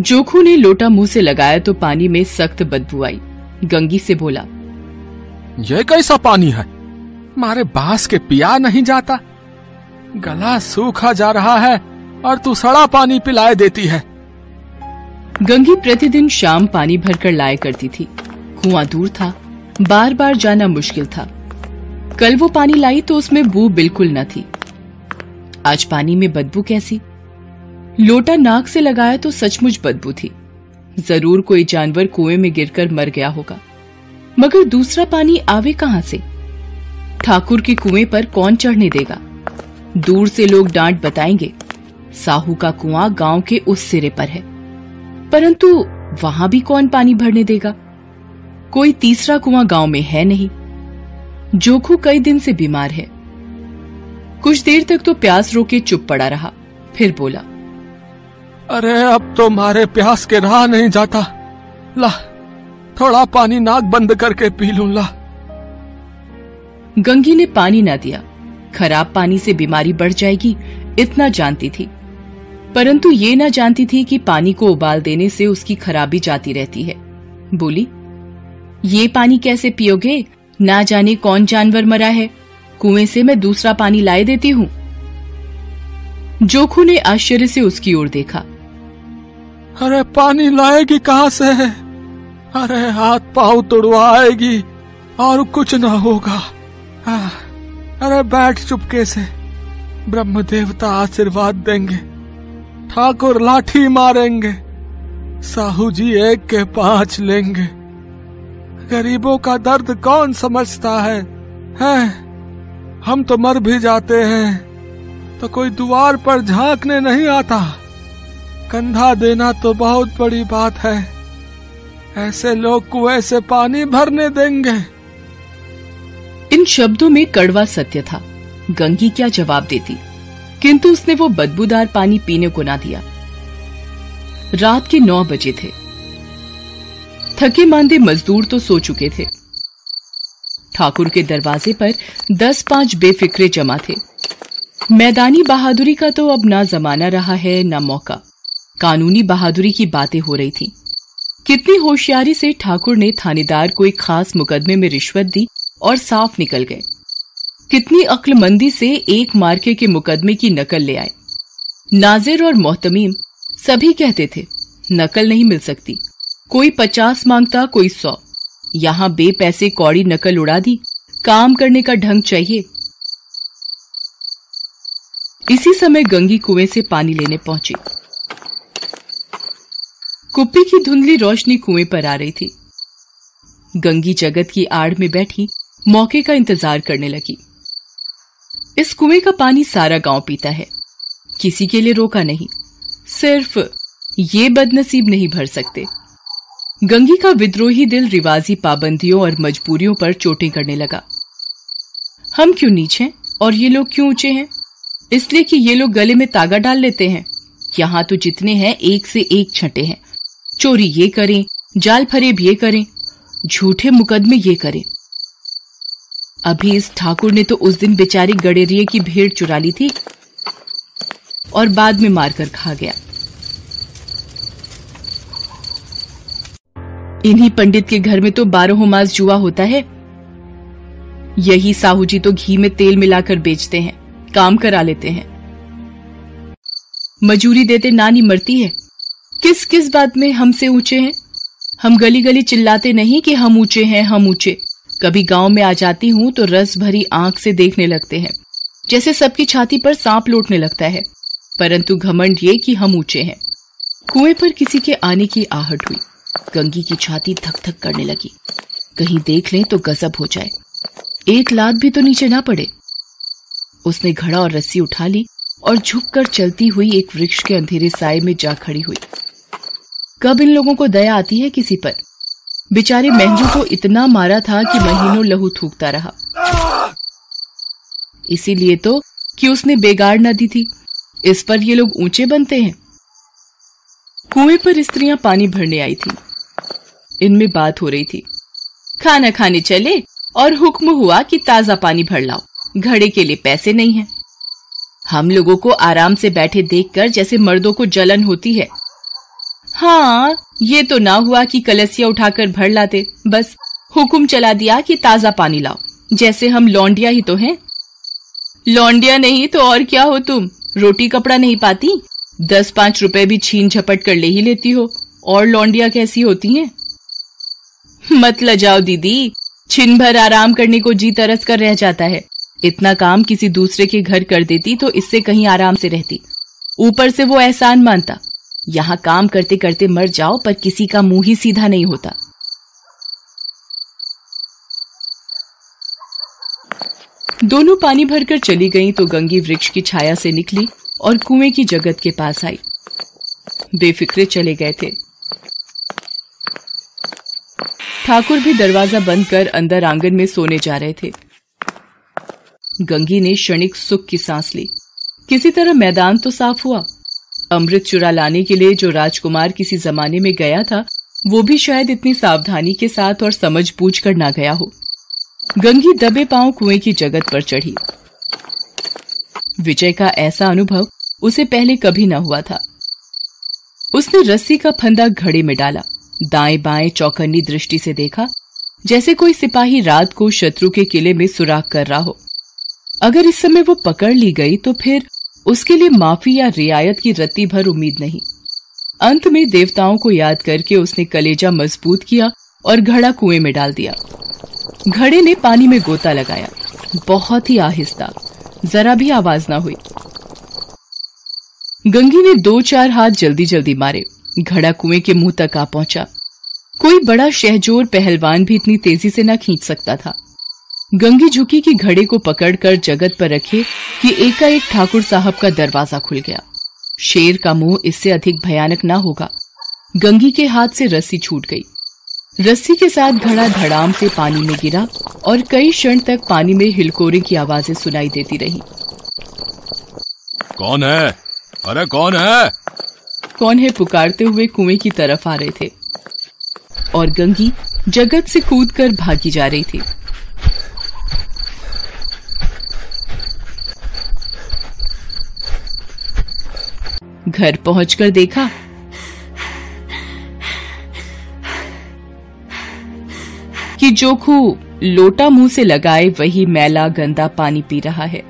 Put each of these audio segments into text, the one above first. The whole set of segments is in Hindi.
जोखू ने लोटा मुँह से लगाया तो पानी में सख्त बदबू आई। गंगी से बोला ये कैसा पानी है? मारे बाँस के पिया नहीं जाता। गला सूखा जा रहा है और तू सड़ा पानी पिलाए देती है। गंगी प्रतिदिन शाम पानी भरकर लाया करती थी। कुआँ दूर था बार बार जाना मुश्किल था। कल वो पानी लाई तो उसमें बू बिल्कुल न थी। आज पानी में बदबू कैसी? लोटा नाक से लगाया तो सचमुच बदबू थी। ज़रूर कोई जानवर कुएँ में गिरकर मर गया होगा। मगर दूसरा पानी आवे कहाँ से? ठाकुर के कुएँ पर कौन चढ़ने देगा? दूर से लोग डांट बताएँगे, साहू का कुआँ गाँव के उस सिरे पर है। परंतु वहाँ भी कौन पानी भरने देगा? कोई तीसरा कुआँ गाँव में है नहीं। जोखू कई दिन से बीमार है। कुछ देर तक तो प्यास रोके चुप पड़ा रहा, फिर बोला अरे, अब तो मारे प्यास के रहा नहीं जाता। ला, थोड़ा पानी नाक बंद करके पी लू, ला। गंगी ने पानी ना दिया। खराब पानी से बीमारी बढ़ जाएगी, इतना जानती थी। परंतु ये ना जानती थी कि पानी को उबाल देने से उसकी खराबी जाती रहती है। बोली, ये पानी कैसे पियोगे? ना जाने कौन जानवर मरा है। कुएँ से मैं दूसरा पानी लाए देती हूँ। जोखू ने आश्चर्य से उसकी ओर देखा। अरे पानी लाएगी कहाँ से? अरे हाथ पाव तुड़वाएगी और कुछ ना होगा। अरे बैठ चुपके से। ब्रह्म देवता आशीर्वाद देंगे। ठाकुर लाठी मारेंगे। साहू जी एक के पाँच लेंगे। गरीबों का दर्द कौन समझता है? हैं? हम तो मर भी जाते हैं। तो कोई द्वार पर झांकने नहीं आता। कंधा देना तो बहुत बड़ी बात है। ऐसे लोग कुएँ से पानी भरने देंगे। इन शब्दों में कड़वा सत्य था। गंगी क्या जवाब देती? किंतु उसने वो बदबूदार पानी पीने को ना दिया। रात के नौ बजे थे। थके मांदे मजदूर तो सो चुके थे। ठाकुर के दरवाजे पर दस पाँच बेफिक्रे जमा थे। मैदानी बहादुरी का तो अब ना जमाना रहा है, ना मौका। कानूनी बहादुरी की बातें हो रही थी। कितनी होशियारी से ठाकुर ने थानेदार को एक खास मुकदमे में रिश्वत दी और साफ़ निकल गए। कितनी अक्लमंदी से एक मार्के के मुकदमे की नकल ले आए। नाजिर और मोहतमीम सभी कहते थे, नकल नहीं मिल सकती। कोई पचास माँगता, कोई सौ। यहाँ बे पैसे कौड़ी नकल उड़ा दी, काम करने का ढंग चाहिए। इसी समय गंगी कुएँ से पानी लेने पहुँची। कुप्पी की धुंधली रोशनी कुएँ पर आ रही थी। गंगी जगत की आड़ में बैठी मौके का इंतज़ार करने लगी। इस कुएँ का पानी सारा गाँव पीता है। किसी के लिए रोका नहीं। सिर्फ़ ये बदनसीब नहीं भर सकते। गंगी का विद्रोही दिल रिवाजी पाबंदियों और मजबूरियों पर चोटें करने लगा। हम क्यों नीचे और ये लोग क्यों ऊँचे हैं? इसलिए कि ये लोग गले में तागा डाल लेते हैं। यहाँ तो जितने हैं, एक से एक छठे हैं। चोरी ये करें, जाल फरेब ये करें, झूठे मुकदमे ये करें। अभी इस ठाकुर ने तो उस दिन बेचारी गडेरिए की भेड़ चुरा ली थी और बाद में मारकर खा गया। इन्हीं पंडित के घर में तो बारह मास जुआ होता है। यही साहू जी तो घी में तेल मिलाकर बेचते हैं, काम करा लेते हैं। मजूरी देते नानी मरती है। किस किस बात में हमसे ऊँचे हैं? हम गली गली चिल्लाते नहीं कि हम ऊँचे हैं, हम ऊँचे। कभी गाँव में आ जाती हूँ तो रस भरी आँख से देखने लगते हैं। जैसे सबकी छाती पर सांप लौटने लगता है। परंतु घमंड ये कि हम ऊँचे हैं। कुएँ पर किसी के आने की आहट हुई। गंगी की छाती धक धक करने लगी। कहीं देख लें तो गजब हो जाए। एक लात भी तो नीचे ना पड़े। उसने घड़ा और रस्सी उठा ली और झुककर चलती हुई एक वृक्ष के अंधेरे साय में जा खड़ी हुई। कब इन लोगों को दया आती है किसी पर? बेचारे महजू को इतना मारा था कि महीनों लहू थूकता रहा। इसीलिए तो कि उसने बेगाड़ न दी थी। इस पर ये लोग ऊँचे बनते हैं। कुएँ पर स्त्रियाँ पानी भरने आई थी। इनमें बात हो रही थी। खाना खाने चले और हुक्म हुआ कि ताज़ा पानी भर लाओ। घड़े के लिए पैसे नहीं है। हम लोगों को आराम से बैठे देखकर जैसे मर्दों को जलन होती है। हाँ ये तो ना हुआ कि कलसिया उठाकर भर लाते। बस, हुक्म चला दिया कि ताज़ा पानी लाओ। जैसे हम लौंडिया ही तो हैं। लौंडिया नहीं तो और क्या हो तुम? रोटी कपड़ा नहीं पाती? दस पाँच रुपए भी छीन झपट कर ले ही लेती हो। और लौंडिया कैसी होती हैं? मत लजाओ दीदी। छिन भर आराम करने को जी तरस कर रह जाता है। इतना काम किसी दूसरे के घर कर देती तो इससे कहीं आराम से रहती। ऊपर से वो एहसान मानता। यहाँ काम करते करते मर जाओ, पर किसी का मुँह ही सीधा नहीं होता। दोनों पानी भरकर चली गईं तो गंगी वृक्ष की छाया से निकली और कुएँ की जगत के पास आई। बेफिक्रे चले गए थे। ठाकुर भी दरवाज़ा बंद कर अंदर आँगन में सोने जा रहे थे। गंगी ने क्षणिक सुख की सांस ली। किसी तरह मैदान तो साफ़ हुआ। अमृत चुरा लाने के लिए जो राजकुमार किसी जमाने में गया था, वो भी शायद इतनी सावधानी के साथ और समझ बूझ कर ना गया हो। गंगी दबे पाँव कुएँ की जगत पर चढ़ी। विजय का ऐसा अनुभव उसे पहले कभी न हुआ था। उसने रस्सी का फंदा घड़े में डाला, दाएँ बाएँ चौकन्नी दृष्टि से देखा, जैसे कोई सिपाही रात को शत्रु के किले में सुराग कर रहा हो। अगर इस समय वो पकड़ ली गई तो फिर उसके लिए माफ़ी या रियायत की रत्ती भर उम्मीद नहीं। अंत में देवताओं को याद करके उसने कलेजा मज़बूत किया और घड़ा कुएँ में डाल दिया। घड़े ने पानी में गोता लगाया। बहुत ही आहिस्ता। जरा भी आवाज़ ना हुई। गंगी ने दो चार हाथ जल्दी जल्दी मारे। घड़ा कुएँ के मुँह तक आ पहुँचा। कोई बड़ा शहजोर पहलवान भी इतनी तेज़ी से ना खींच सकता था। गंगी झुकी की घड़े को पकड़कर जगत पर रखे कि एकाएक ठाकुर साहब का दरवाज़ा खुल गया। शेर का मुँह इससे अधिक भयानक ना होगा। गंगी के हाथ से रस्सी छूट गई। रस्सी के साथ घड़ा धड़ाम से पानी में गिरा और कई क्षण तक पानी में हिलकोरे की आवाज़ें सुनाई देती रही। कौन है? अरे कौन है? कौन है पुकारते हुए कुएँ की तरफ़ आ रहे थे? और गंगी जगत से कूदकर भागी जा रही थी। घर पहुंचकर देखा। कि जोखू लोटा मुँह से लगाए वही मैला गंदा पानी पी रहा है।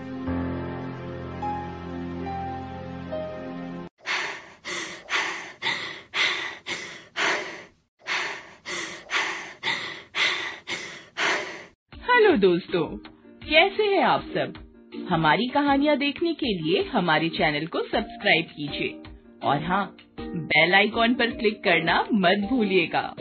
हेलो दोस्तों, कैसे हैं आप सब? हमारी कहानियाँ देखने के लिए हमारे चैनल को सब्सक्राइब कीजिए। और हाँ बेल आइकॉन पर क्लिक करना मत भूलिएगा।